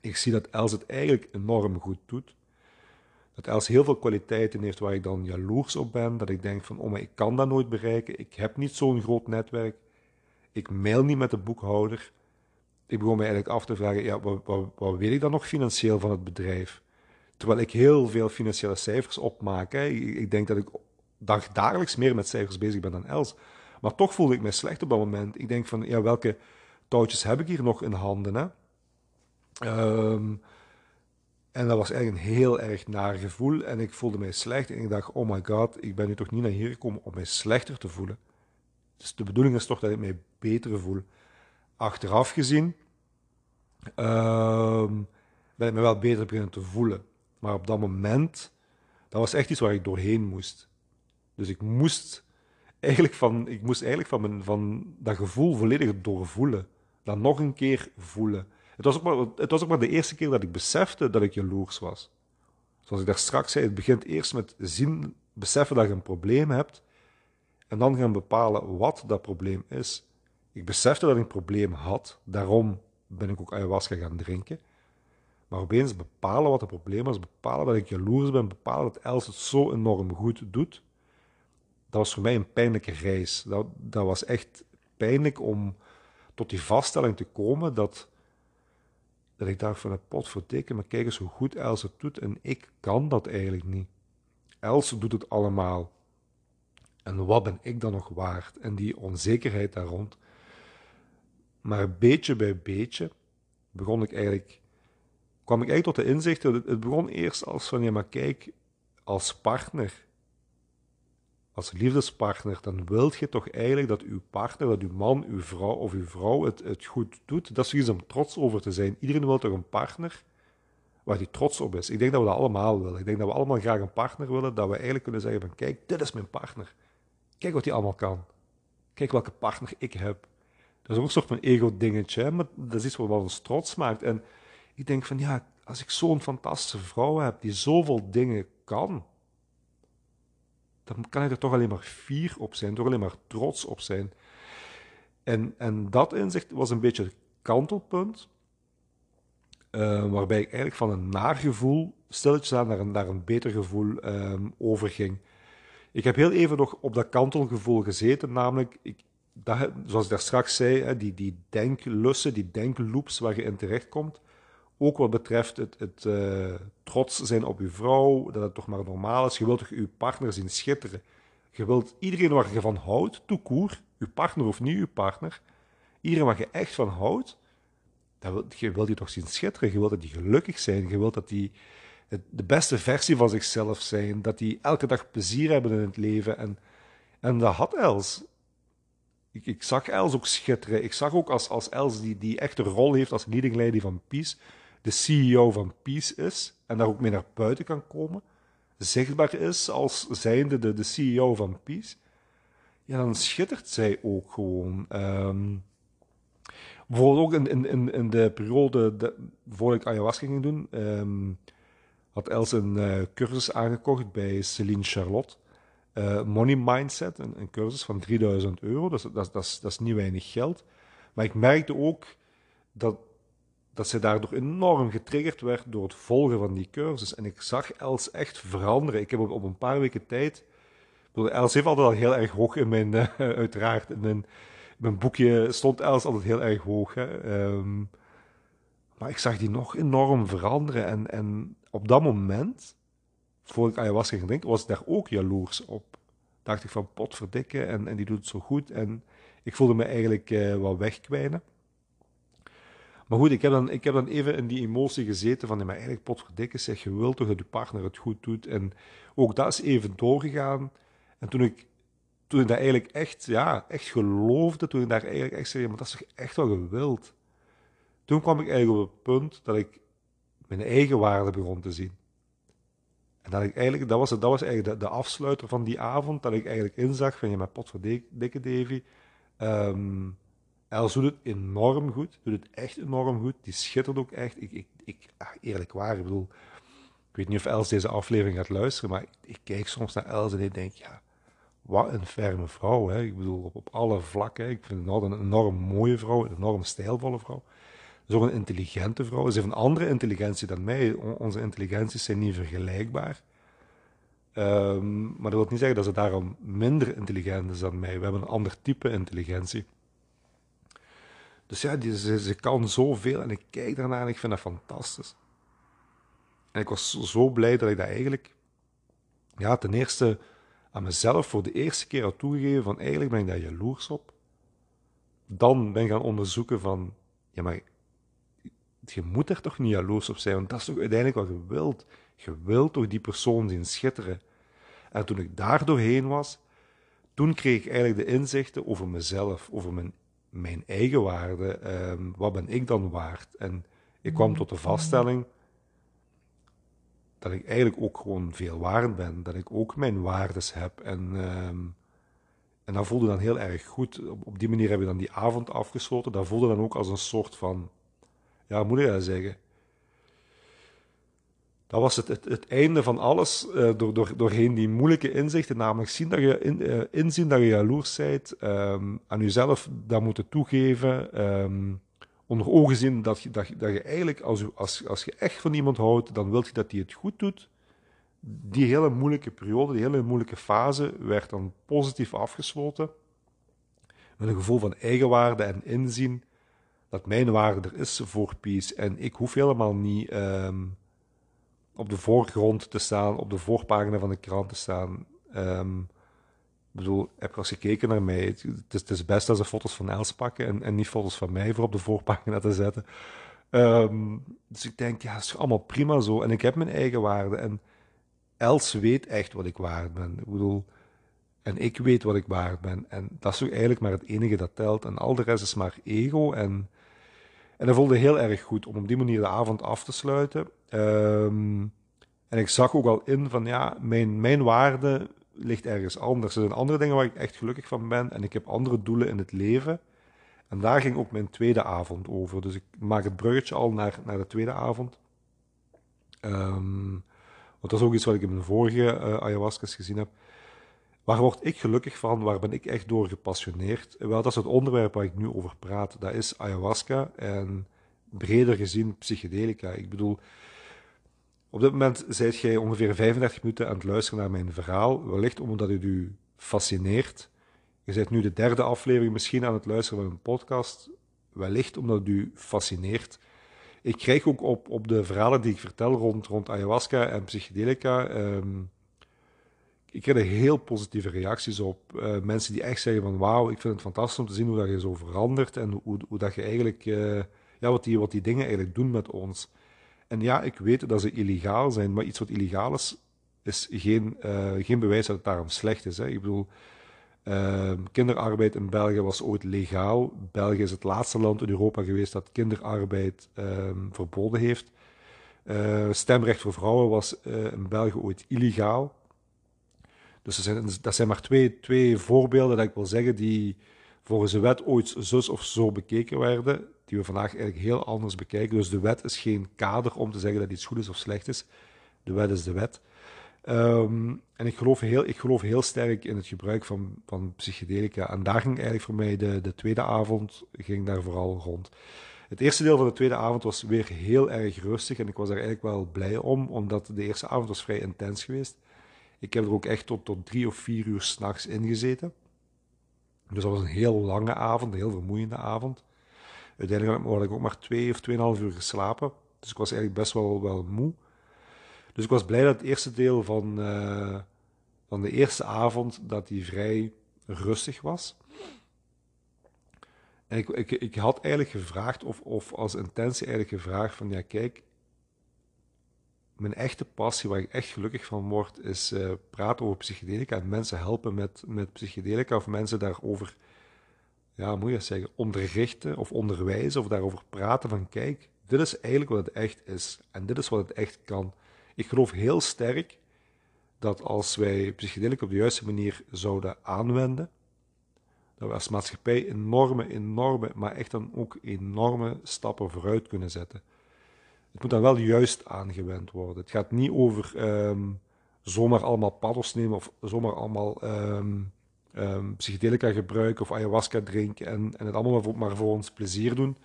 Ik zie dat Els het eigenlijk enorm goed doet. Dat Els heel veel kwaliteiten heeft waar ik dan jaloers op ben. Dat ik denk van, oh maar ik kan dat nooit bereiken. Ik heb niet zo'n groot netwerk. Ik mail niet met de boekhouder. Ik begon me eigenlijk af te vragen, ja, wat, wat, wat weet ik dan nog financieel van het bedrijf? Terwijl ik heel veel financiële cijfers opmaak. Hè. Ik, denk dat ik dag, dagelijks meer met cijfers bezig ben dan Els. Maar toch voelde ik me slecht op dat moment. Ik denk van, ja, welke touwtjes heb ik hier nog in handen? Hè? Ehm, en dat was eigenlijk een heel erg naar gevoel. En ik voelde mij slecht. En ik dacht, oh my god, ik ben nu toch niet naar hier gekomen om mij slechter te voelen. Dus de bedoeling is toch dat ik mij beter voel. Achteraf gezien uh, ben ik me wel beter beginnen te voelen. Maar op dat moment, dat was echt iets waar ik doorheen moest. Dus ik moest eigenlijk van, ik moest eigenlijk van, mijn, van dat gevoel volledig doorvoelen. Dat nog een keer voelen. Het was, ook maar, het was ook maar de eerste keer dat ik besefte dat ik jaloers was. Zoals ik daar straks zei, het begint eerst met zien, beseffen dat je een probleem hebt en dan gaan bepalen wat dat probleem is. Ik besefte dat ik een probleem had, daarom ben ik ook ayahuasca gaan drinken. Maar opeens bepalen wat het probleem was, bepalen dat ik jaloers ben, bepalen dat Els het zo enorm goed doet, dat was voor mij een pijnlijke reis. Dat, dat was echt pijnlijk om tot die vaststelling te komen dat, dat ik dacht van het pot voor teken, maar kijk eens hoe goed Els het doet en ik kan dat eigenlijk niet. Els doet het allemaal. En wat ben ik dan nog waard? En die onzekerheid daar rond. Maar beetje bij beetje begon ik eigenlijk, kwam ik eigenlijk tot de inzicht, het begon eerst als van, ja maar kijk, als partner, als liefdespartner, dan wilt je toch eigenlijk dat uw partner, dat uw man, uw vrouw of uw vrouw het, het goed doet. Dat is iets om trots over te zijn. Iedereen wil toch een partner waar die trots op is. Ik denk dat we dat allemaal willen. Ik denk dat we allemaal graag een partner willen, dat we eigenlijk kunnen zeggen van kijk, dit is mijn partner. Kijk wat hij allemaal kan. Kijk welke partner ik heb. Dat is ook een soort van ego-dingetje, maar dat is iets wat ons trots maakt. En ik denk van ja, als ik zo'n fantastische vrouw heb die zoveel dingen kan, dan kan ik er toch alleen maar fier op zijn, toch alleen maar trots op zijn. En, en dat inzicht was een beetje het kantelpunt, uh, waarbij ik eigenlijk van een naar gevoel stilletjes aan naar een, naar een beter gevoel um, overging. Ik heb heel even nog op dat kantelgevoel gezeten, namelijk, ik, dat, zoals ik daar straks zei, die, die denklussen, die denkloops waar je in terechtkomt. Ook wat betreft het, het uh, trots zijn op je vrouw, dat het toch maar normaal is. Je wilt toch je partner zien schitteren. Je wilt iedereen waar je van houdt, toekoer, je partner of niet je partner, iedereen waar je echt van houdt, dat wil, je wilt die toch zien schitteren. Je wilt dat die gelukkig zijn. Je wilt dat die de beste versie van zichzelf zijn. Dat die elke dag plezier hebben in het leven. En, en dat had Els. Ik, ik zag Els ook schitteren. Ik zag ook als, als Els die, die echte rol heeft als leading van Peace, de CEO van Peace is en daar ook mee naar buiten kan komen. zichtbaar is als zijnde de, de CEO van Peace, ja, dan schittert zij ook gewoon. Ehm, bijvoorbeeld ook in, in, in de periode de, voor ik ayahuasca ging doen, um, had Els een uh, cursus aangekocht bij Celine Charlotte. Uh, Money Mindset, een, cursus van 3000 euro. Dat, dat, dat, is, dat is niet weinig geld. Maar ik merkte ook dat, dat ze daardoor enorm getriggerd werd door het volgen van die cursus. En ik zag Els echt veranderen. Ik heb op, een paar weken tijd. Els heeft altijd al heel erg hoog in mijn, uh, uiteraard, in mijn, boekje stond Els altijd heel erg hoog. Um, maar ik zag die nog enorm veranderen. En, en op dat moment, voor ik ayahuasca ging drinken, was ik daar ook jaloers op. Dacht ik van potverdikke en, en die doet het zo goed. En ik voelde me eigenlijk uh, wat wegkwijnen. Maar goed, ik heb, dan, ik heb dan even in die emotie gezeten van, ja, maar eigenlijk potverdikke, zeg, je wilt toch dat je partner het goed doet. En ook dat is even doorgegaan. En toen ik, toen ik daar eigenlijk echt, ja, echt geloofde, toen ik daar eigenlijk echt zei, maar dat is toch echt wel gewild. Toen kwam ik eigenlijk op het punt dat ik mijn eigen waarde begon te zien. En dat ik eigenlijk, dat was, dat was eigenlijk de, afsluiter van die avond, dat ik eigenlijk inzag van, je met pot voor dikke Davy, um, Els doet het enorm goed, doet het echt enorm goed, die schittert ook echt. Ik, ik, ik eerlijk waar, ik bedoel, ik weet niet of Els deze aflevering gaat luisteren, maar ik, ik kijk soms naar Els en ik denk, ja, wat een ferme vrouw. Hè? Ik bedoel, op, op alle vlakken. Ik vind het een enorm mooie vrouw, een enorm stijlvolle vrouw is een intelligente vrouw. Heeft een andere intelligentie dan mij. Onze intelligenties zijn niet vergelijkbaar. Um, maar dat wil niet zeggen dat ze daarom minder intelligent is dan mij. We hebben een ander type intelligentie. Dus ja, die, ze, ze kan zoveel en ik kijk daarnaar en ik vind dat fantastisch. En ik was zo blij dat ik dat eigenlijk, ja, ten eerste aan mezelf voor de eerste keer had toegegeven van eigenlijk ben ik daar jaloers op. Dan ben ik gaan onderzoeken van, ja, maar je moet er toch niet jaloers op zijn, want dat is toch uiteindelijk wat je wilt. Je wilt toch die persoon zien schitteren. En toen ik daar doorheen was, toen kreeg ik eigenlijk de inzichten over mezelf, over mijn, mijn eigen waarde. Um, wat ben ik dan waard? En ik kwam tot de vaststelling dat ik eigenlijk ook gewoon veel waard ben. Dat ik ook mijn waardes heb. En, um, en dat voelde dan heel erg goed. Op, op die manier heb ik dan die avond afgesloten. Dat voelde dan ook als een soort van ja, moet ik dat zeggen? Dat was het, het, einde van alles, uh, door, door, doorheen die moeilijke inzichten, namelijk zien dat je in, uh, inzien dat je jaloers bent, um, aan jezelf dat moeten toegeven, um, onder ogen zien dat je, dat, dat je eigenlijk, als, als, als je echt van iemand houdt, dan wil je dat die het goed doet. Die hele moeilijke periode, die hele moeilijke fase, werd dan positief afgesloten. Met een gevoel van eigenwaarde en inzien dat mijn waarde er is voor Peace. En ik hoef helemaal niet um, op de voorgrond te staan, op de voorpagina van de krant te staan. Um, ik bedoel, heb je eens gekeken naar mij? Het is, het is best dat ze foto's van Els pakken en, en niet foto's van mij voor op de voorpagina te zetten. Um, dus ik denk, ja, het is allemaal prima zo. En ik heb mijn eigen waarde. En Els weet echt wat ik waard ben. Ik bedoel, en ik weet wat ik waard ben. En dat is toch eigenlijk maar het enige dat telt. En al de rest is maar ego. En en dat voelde heel erg goed om op die manier de avond af te sluiten. Um, en ik zag ook al in van ja, mijn, mijn waarde ligt ergens anders. Er zijn andere dingen waar ik echt gelukkig van ben. En ik heb andere doelen in het leven. En daar ging ook mijn tweede avond over. Dus ik maak het bruggetje al naar, naar de tweede avond. Um, want dat is ook iets wat ik in mijn vorige uh, ayahuasca's gezien heb. Waar word ik gelukkig van? Waar ben ik echt door gepassioneerd? Wel, dat is het onderwerp waar ik nu over praat. Dat is ayahuasca en breder gezien psychedelica. Ik bedoel, op dit moment zijt jij ongeveer 35 minuten aan het luisteren naar mijn verhaal. Wellicht omdat het u fascineert. Je bent nu de derde aflevering misschien aan het luisteren van een podcast. Wellicht omdat het u fascineert. Ik krijg ook op, op de verhalen die ik vertel rond, rond ayahuasca en psychedelica. Um, ik kreeg er heel positieve reacties op. Uh, mensen die echt zeggen van wauw, ik vind het fantastisch om te zien hoe dat je zo verandert en hoe, hoe dat je eigenlijk, uh, ja, wat die, wat die dingen eigenlijk doen met ons. En ja, ik weet dat ze illegaal zijn, maar iets wat illegaal is, is geen, uh, geen bewijs dat het daarom slecht is. Hè. Ik bedoel, ehm, kinderarbeid in België was ooit legaal. België is het laatste land in Europa geweest dat kinderarbeid ehm, verboden heeft. stemrecht voor vrouwen was in België ooit illegaal. Dus er zijn, dat zijn maar twee, twee voorbeelden dat ik wil zeggen die volgens de wet ooit zus of zo bekeken werden, die we vandaag eigenlijk heel anders bekijken. Dus de wet is geen kader om te zeggen dat iets goed is of slecht is. De wet is de wet. Ehm, en ik geloof, heel, ik geloof heel sterk in het gebruik van, van psychedelica. En daar ging eigenlijk voor mij de, de tweede avond ging daar vooral rond. Het eerste deel van de tweede avond was weer heel erg rustig en ik was daar eigenlijk wel blij om, omdat de eerste avond was vrij intens geweest. Ik heb er ook echt tot, tot drie of vier uur s'nachts in gezeten. Dus dat was een heel lange avond, een heel vermoeiende avond. Uiteindelijk had ik ook maar twee of tweeënhalf uur geslapen. Dus ik was eigenlijk best wel, wel moe. Dus ik was blij dat het eerste deel van, uh, van de eerste avond dat die vrij rustig was. En ik, ik, ik had eigenlijk gevraagd, of, of als intentie eigenlijk gevraagd van ja kijk, mijn echte passie, waar ik echt gelukkig van word, is uh, praten over psychedelica en mensen helpen met, met psychedelica of mensen daarover, ja, moet je zeggen, onderrichten of onderwijzen of daarover praten van kijk, dit is eigenlijk wat het echt is en dit is wat het echt kan. Ik geloof heel sterk dat als wij psychedelica op de juiste manier zouden aanwenden, dat we als maatschappij enorme, enorme, maar echt dan ook enorme stappen vooruit kunnen zetten. Het moet dan wel juist aangewend worden. Het gaat niet over ehm, zomaar allemaal paddels nemen of zomaar allemaal um, um, psychedelica gebruiken of ayahuasca drinken en, en het allemaal maar voor, maar voor, ons plezier doen.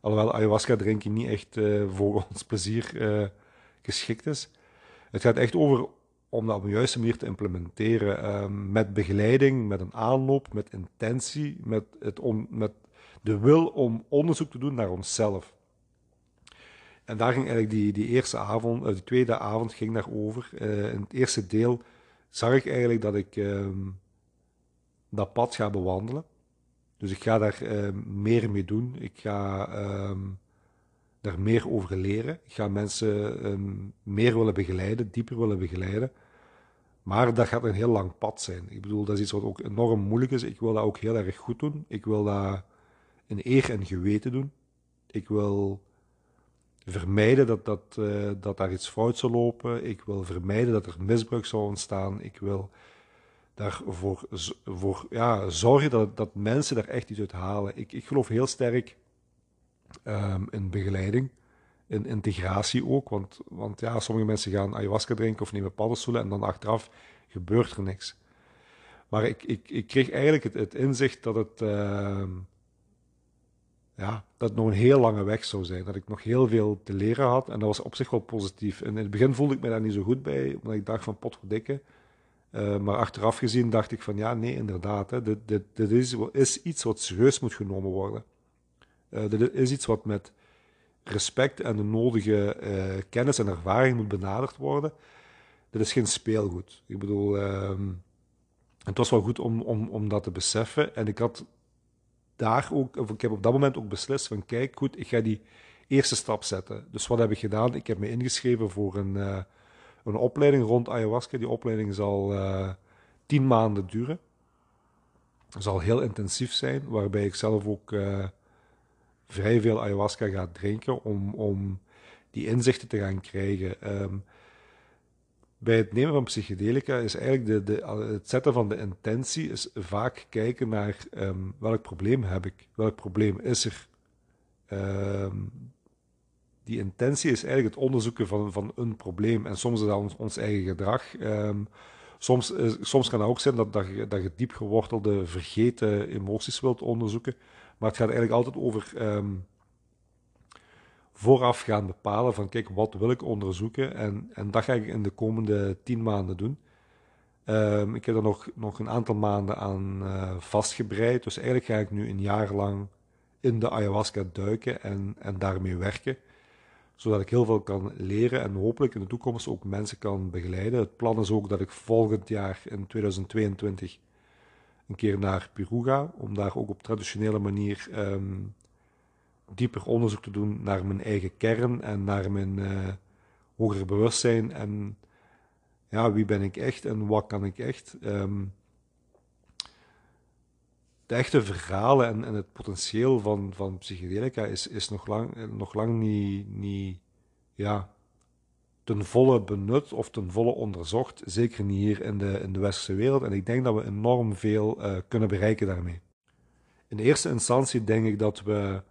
Alhoewel ayahuasca drinken niet echt uh, voor ons plezier uh, geschikt is. Het gaat echt over om dat op de juiste manier te implementeren. met begeleiding, met een aanloop, met intentie, met, het om, met de wil om onderzoek te doen naar onszelf. En daar ging eigenlijk die, die eerste avond, uh, de tweede avond ging daarover. Uh, in het eerste deel zag ik eigenlijk dat ik ehm, dat pad ga bewandelen. Dus ik ga daar uh, meer mee doen. Ik ga ehm, daar meer over leren. Ik ga mensen ehm, meer willen begeleiden, dieper willen begeleiden. Maar dat gaat een heel lang pad zijn. Ik bedoel, dat is iets wat ook enorm moeilijk is. Ik wil dat ook heel erg goed doen. Ik wil dat in eer en geweten doen. Ik wil vermijden dat, dat, uh, dat daar iets fout zou lopen. Ik wil vermijden dat er misbruik zou ontstaan. Ik wil daarvoor voor, ja, zorgen dat, dat mensen daar echt iets uit halen. Ik, ik geloof heel sterk um, in begeleiding, in integratie ook. Want, want ja, sommige mensen gaan ayahuasca drinken of nemen paddenstoelen en dan achteraf gebeurt er niks. Maar ik, ik, ik kreeg eigenlijk het, het inzicht dat het. Uh, ja, dat nog een heel lange weg zou zijn. Dat ik nog heel veel te leren had. En dat was op zich wel positief. En in het begin voelde ik me daar niet zo goed bij, omdat ik dacht van potverdikke. Uh, maar achteraf gezien dacht ik van ja, nee, inderdaad. Hè, dit, dit, dit is, is, iets wat serieus moet genomen worden. Uh, dit is iets wat met respect en de nodige uh, kennis en ervaring moet benaderd worden. Dit is geen speelgoed. Ik bedoel, ehm, het was wel goed om, om, om dat te beseffen. En ik had daar ook, ik heb op dat moment ook beslist van kijk, goed, ik ga die eerste stap zetten. Dus wat heb ik gedaan? Ik heb me ingeschreven voor een, uh, een opleiding rond ayahuasca. Die opleiding zal uh, tien maanden duren. Zal heel intensief zijn, waarbij ik zelf ook uh, vrij veel ayahuasca ga drinken om, om die inzichten te gaan krijgen. Um, bij het nemen van psychedelica is eigenlijk de, de, het zetten van de intentie is vaak kijken naar um, welk probleem heb ik, welk probleem is er. Um, die intentie is eigenlijk het onderzoeken van, van een probleem. En soms is dat ons, eigen gedrag. Um, soms, soms kan het ook zijn dat, dat, je, dat je diep gewortelde, vergeten emoties wilt onderzoeken. Maar het gaat eigenlijk altijd over vooraf gaan bepalen van kijk, wat wil ik onderzoeken en, en dat ga ik in de komende tien maanden doen. Um, ik heb er nog, nog een aantal maanden aan uh, vastgebreid, dus eigenlijk ga ik nu een jaar lang in de ayahuasca duiken en, en daarmee werken, zodat ik heel veel kan leren en hopelijk in de toekomst ook mensen kan begeleiden. Het plan is ook dat ik volgend jaar in 2022 een keer naar Peru ga, om daar ook op traditionele manier um, dieper onderzoek te doen naar mijn eigen kern en naar mijn uh, hogere bewustzijn. En ja, wie ben ik echt en wat kan ik echt? Um, de echte verhalen en, en, het potentieel van, van psychedelica is, is nog lang, nog lang niet, niet, ja, ten volle benut of ten volle onderzocht. Zeker niet hier in de, in de westerse wereld. En ik denk dat we enorm veel uh, kunnen bereiken daarmee. In eerste instantie denk ik dat we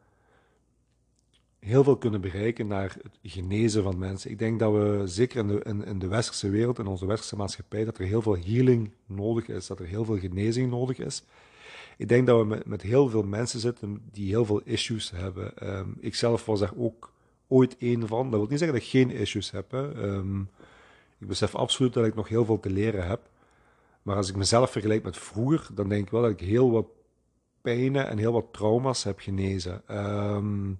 heel veel kunnen bereiken naar het genezen van mensen. Ik denk dat we, zeker in de, in, de westerse wereld, in onze westerse maatschappij, dat er heel veel healing nodig is, dat er heel veel genezing nodig is. Ik denk dat we met, met heel veel mensen zitten die heel veel issues hebben. Ehm, ik zelf was daar ook ooit één van. Dat wil niet zeggen dat ik geen issues heb. Um, ik besef absoluut dat ik nog heel veel te leren heb. Maar als ik mezelf vergelijk met vroeger, dan denk ik wel dat ik heel wat pijnen en heel wat trauma's heb genezen. Um,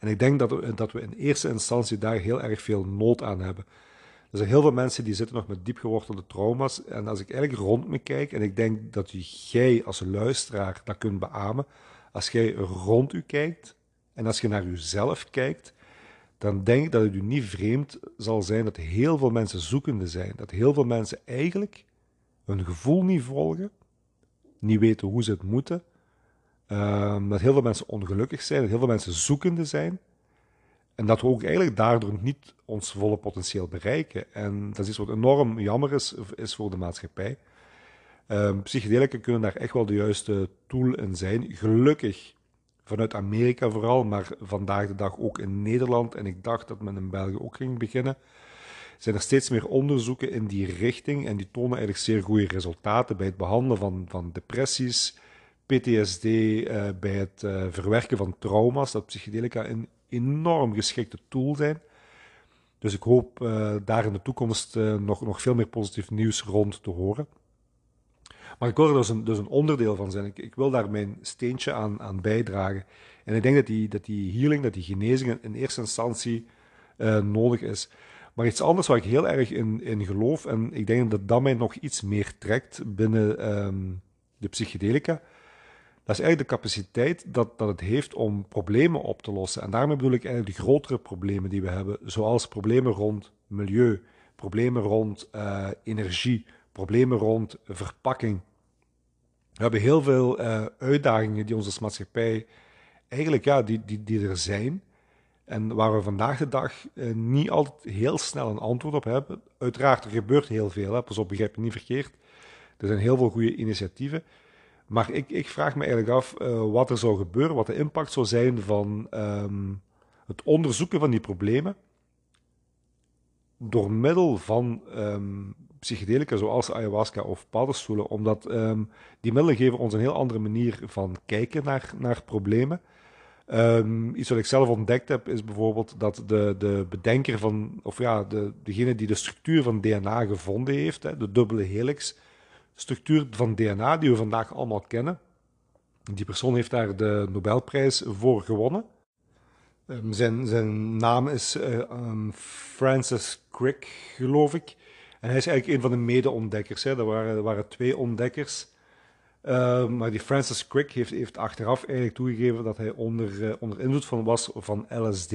en ik denk dat we, dat we in eerste instantie daar heel erg veel nood aan hebben. Er zijn heel veel mensen die zitten nog met diep gewortelde trauma's. En als ik eigenlijk rond me kijk, en ik denk dat jij als luisteraar dat kunt beamen, als jij rond u kijkt en als je naar uzelf kijkt, dan denk ik dat het u niet vreemd zal zijn dat heel veel mensen zoekende zijn. Dat heel veel mensen eigenlijk hun gevoel niet volgen, niet weten hoe ze het moeten, Um, dat heel veel mensen ongelukkig zijn, dat heel veel mensen zoekende zijn. En dat we ook eigenlijk daardoor niet ons volle potentieel bereiken. En dat is iets wat enorm jammer is, voor de maatschappij. Um, kunnen daar echt wel de juiste tool in zijn. Gelukkig vanuit Amerika vooral, maar vandaag de dag ook in Nederland. En ik dacht dat men in België ook ging beginnen. Zijn er steeds meer onderzoeken in die richting en die tonen eigenlijk zeer goede resultaten bij het behandelen van, van depressies, PTSD, eh, bij het uh, verwerken van trauma's, dat psychedelica een enorm geschikte tool zijn. Dus ik hoop uh, daar in de toekomst nog, nog veel meer positief nieuws rond te horen. Maar ik wil er dus een, dus een onderdeel van zijn. Ik, ik, wil daar mijn steentje aan, aan bijdragen. En ik denk dat die, dat die healing, dat die genezing in eerste instantie nodig is. Maar iets anders waar ik heel erg in, in geloof, en ik denk dat dat mij nog iets meer trekt binnen um, de psychedelica, dat is eigenlijk de capaciteit dat, dat het heeft om problemen op te lossen. En daarmee bedoel ik eigenlijk de grotere problemen die we hebben, zoals problemen rond milieu, problemen rond uh, energie, problemen rond verpakking. We hebben heel veel uh, uitdagingen die onze maatschappij eigenlijk ja, die, die, die er zijn. En waar we vandaag de dag uh, niet altijd heel snel een antwoord op hebben. Uiteraard, er gebeurt heel veel. Hè. Pas op, begrijp je niet verkeerd. Er zijn heel veel goede initiatieven. Maar ik, ik vraag me eigenlijk af uh, wat er zou gebeuren, wat de impact zou zijn van um, het onderzoeken van die problemen door middel van um, psychedelica zoals ayahuasca of paddenstoelen, omdat um, die middelen geven ons een heel andere manier van kijken naar, naar problemen. Iets wat ik zelf ontdekt heb, is bijvoorbeeld dat de, de bedenker van, of ja, de, degene die de structuur van DNA gevonden heeft, hè, de dubbele helix, structuur van DNA die we vandaag allemaal kennen. Die persoon heeft daar de Nobelprijs voor gewonnen. Um, zijn, zijn naam is uh, um, Francis Crick, geloof ik. En hij is eigenlijk een van de mede-ontdekkers. Er waren, waren twee ontdekkers. Uh, maar die Francis Crick heeft, heeft achteraf eigenlijk toegegeven dat hij onder, uh, onder invloed van was van LSD.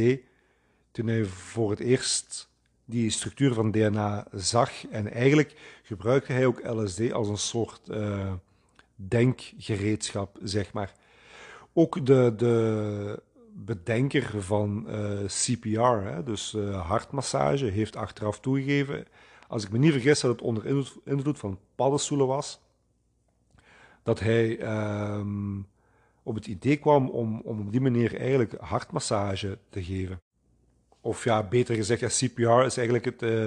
Toen hij voor het eerst die structuur van DNA zag. En eigenlijk gebruikte hij ook LSD als een soort uh, denkgereedschap, zeg maar. Ook de, de bedenker van eh, CPR, hè, dus uh, hartmassage, heeft achteraf toegegeven, als ik me niet vergis dat het onder invloed, van paddenstoelen was, dat hij um, op het idee kwam om, om op die manier eigenlijk hartmassage te geven. Of ja, beter gezegd, CPR is eigenlijk het. Uh,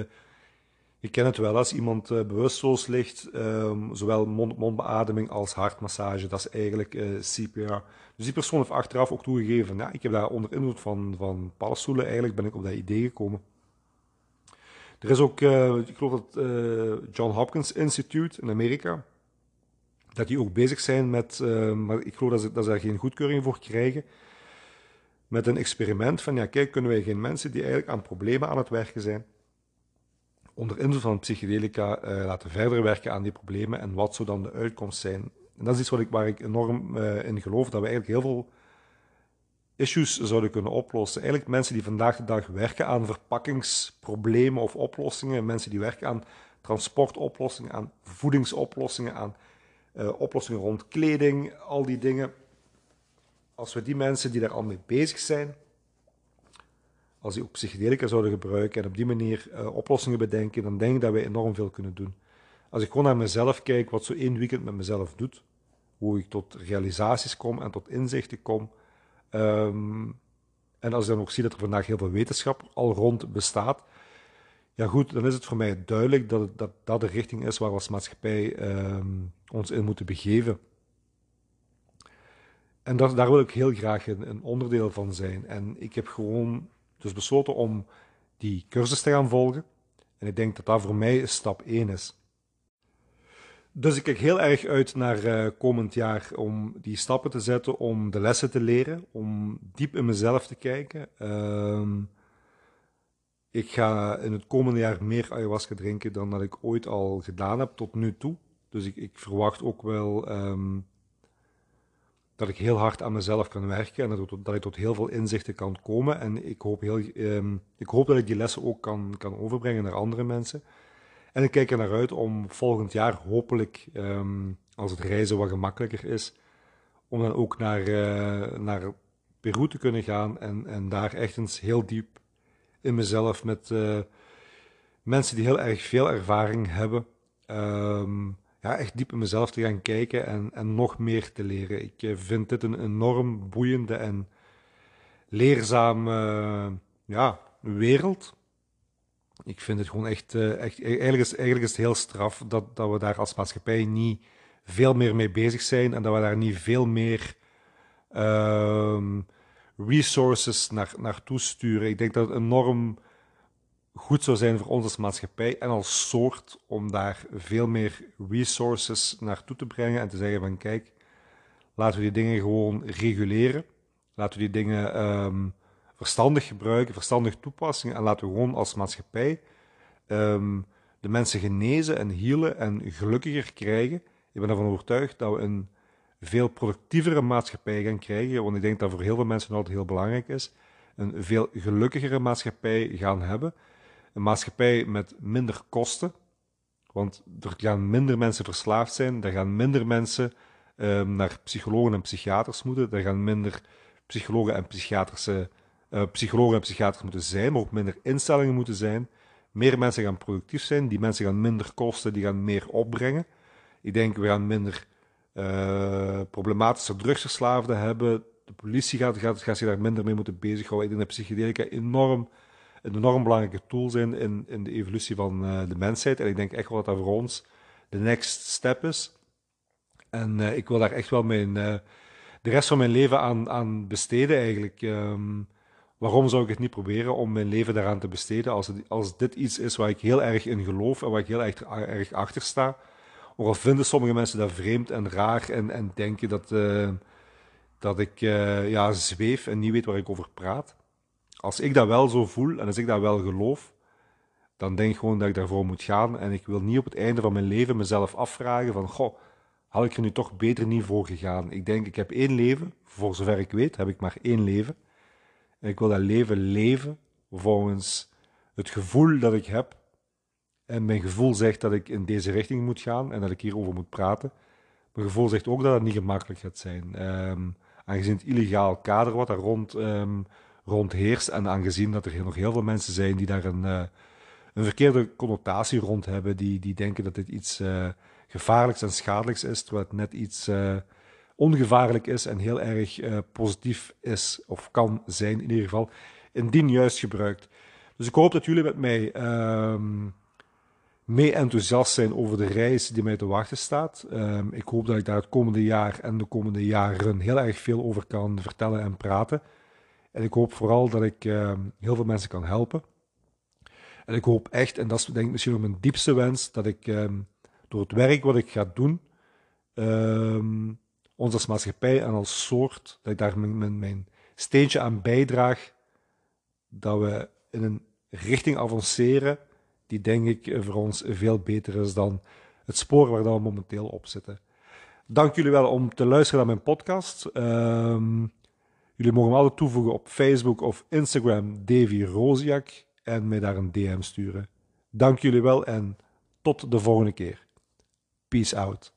je kent het wel als iemand uh, bewusteloos ligt, um, zowel mond-mondbeademing als hartmassage. Dat is eigenlijk eh, CPR. Dus die persoon heeft achteraf ook toegegeven: ja, ik heb daar onder invloed van, van paddenstoelen, eigenlijk ben ik op dat idee gekomen. Er is ook, ik geloof dat John Hopkins Institute in Amerika, dat die ook bezig zijn met, maar ik geloof dat ze, dat ze daar geen goedkeuring voor krijgen met een experiment van, ja kijk, kunnen wij geen mensen die eigenlijk aan problemen aan het werken zijn, onder invloed van psychedelica uh, laten verder werken aan die problemen en wat zou dan de uitkomst zijn. En dat is iets wat ik, waar ik enorm uh, in geloof, dat we eigenlijk heel veel issues zouden kunnen oplossen. Eigenlijk mensen die vandaag de dag werken aan verpakkingsproblemen of oplossingen, mensen die werken aan transportoplossingen, aan voedingsoplossingen, aan uh, oplossingen rond kleding, al die dingen als we die mensen die daar al mee bezig zijn, als die ook psychedelica zouden gebruiken en op die manier uh, oplossingen bedenken, dan denk ik dat wij enorm veel kunnen doen. Als ik gewoon naar mezelf kijk, wat zo één weekend met mezelf doet, hoe ik tot realisaties kom en tot inzichten kom. Um, en als ik dan ook zie dat er vandaag heel veel wetenschap al rond bestaat, ja goed, dan is het voor mij duidelijk dat dat, de richting is waar we als maatschappij um, ons in moeten begeven. En dat, daar wil ik heel graag een, een, onderdeel van zijn. En ik heb gewoon dus besloten om die cursus te gaan volgen. En ik denk dat dat voor mij stap 1 is. Dus ik kijk heel erg uit naar uh, komend jaar om die stappen te zetten, om de lessen te leren, om diep in mezelf te kijken. Uh, ik ga in het komende jaar meer ayahuasca drinken dan dat ik ooit al gedaan heb tot nu toe. Dus ik, ik verwacht ook wel um, dat ik heel hard aan mezelf kan werken en dat, dat ik tot heel veel inzichten kan komen. En ik hoop, heel, um, ik hoop dat ik die lessen ook kan, kan overbrengen naar andere mensen. En ik kijk er naar uit om volgend jaar hopelijk, um, als het reizen wat gemakkelijker is, om dan ook naar, uh, naar Peru te kunnen gaan en, en daar echt eens heel diep in mezelf met uh, mensen die heel erg veel ervaring hebben. Um, ja, echt diep in mezelf te gaan kijken en, en nog meer te leren. Ik eh, vind dit een enorm boeiende en leerzame ja, wereld ik vind het gewoon echt, uh, echt eigenlijk, is, eigenlijk is het heel straf dat, dat we daar als maatschappij niet veel meer mee bezig zijn en dat we daar niet veel meer uh, resources naar, naartoe sturen. Ik denk dat het enorm goed zou zijn voor ons als maatschappij en als soort om daar veel meer resources naartoe te brengen en te zeggen van kijk, laten we die dingen gewoon reguleren. Laten we die dingen um, verstandig gebruiken, verstandig toepassen. En laten we gewoon als maatschappij um, de mensen genezen en healen en gelukkiger krijgen. Ik ben ervan overtuigd dat we een veel productievere maatschappij gaan krijgen. Want ik denk dat voor heel veel mensen altijd heel belangrijk is. Een veel gelukkigere maatschappij gaan hebben. Een maatschappij met minder kosten. Want er gaan minder mensen verslaafd zijn. Er gaan minder mensen um, naar psychologen en psychiaters moeten. Er gaan minder psychologen en psychiatrische uh, psychologen en psychiaters moeten zijn, maar ook minder instellingen moeten zijn. Meer mensen gaan productief zijn, die mensen gaan minder kosten, die gaan meer opbrengen. Ik denk, we gaan minder uh, problematische drugsverslaafden hebben. De politie gaat, gaat, gaat zich daar minder mee moeten bezighouden. Ik denk dat psychedelica enorm, een enorm belangrijke tool zijn in, in de evolutie van uh, de mensheid. En ik denk echt wel dat dat voor ons de next step is. En uh, ik wil daar echt wel mijn, de rest van mijn leven aan, aan besteden eigenlijk. Um, waarom zou ik het niet proberen om mijn leven daaraan te besteden als, als dit iets is waar ik heel erg in geloof en waar ik heel erg, erg achter sta? Ook vinden sommige mensen dat vreemd en raar en, en denken dat, dat ik ja, zweef en niet weet waar ik over praat. Als ik dat wel zo voel en als ik dat wel geloof, dan denk ik gewoon dat ik daarvoor moet gaan. En ik wil niet op het einde van mijn leven mezelf afvragen van, goh, had ik er nu toch beter niet voor gegaan? Ik denk, ik heb één leven, voor zover ik weet heb ik maar één leven. En ik wil dat leven leven volgens het gevoel dat ik heb. En mijn gevoel zegt dat ik in deze richting moet gaan en dat ik hierover moet praten. Mijn gevoel zegt ook dat het niet gemakkelijk gaat zijn. Um, aangezien het illegaal kader wat daar rond, um, rond heerst en aangezien dat er nog heel veel mensen zijn die daar een, uh, een verkeerde connotatie rond hebben, die, die denken dat dit iets uh, gevaarlijks en schadelijks is, terwijl het net iets... Uh, ongevaarlijk is en heel erg positief is, of kan zijn in ieder geval, indien juist gebruikt. Dus ik hoop dat jullie met mij um, mee enthousiast zijn over de reis die mij te wachten staat. Um, ik hoop dat ik daar het komende jaar en de komende jaren heel erg veel over kan vertellen en praten. En ik hoop vooral dat ik uh, heel veel mensen kan helpen. En ik hoop echt, en dat is denk ik misschien nog mijn diepste wens, dat ik um, door het werk wat ik ga doen, ons als maatschappij en als soort, dat ik daar mijn, mijn, steentje aan bijdraag, dat we in een richting avanceren die denk ik voor ons veel beter is dan het spoor waar we momenteel op zitten. Dank jullie wel om te luisteren naar mijn podcast. Jullie mogen me altijd toevoegen op Facebook of Instagram Davy Roziak en mij daar een DM sturen. Dank jullie wel en tot de volgende keer. Peace out.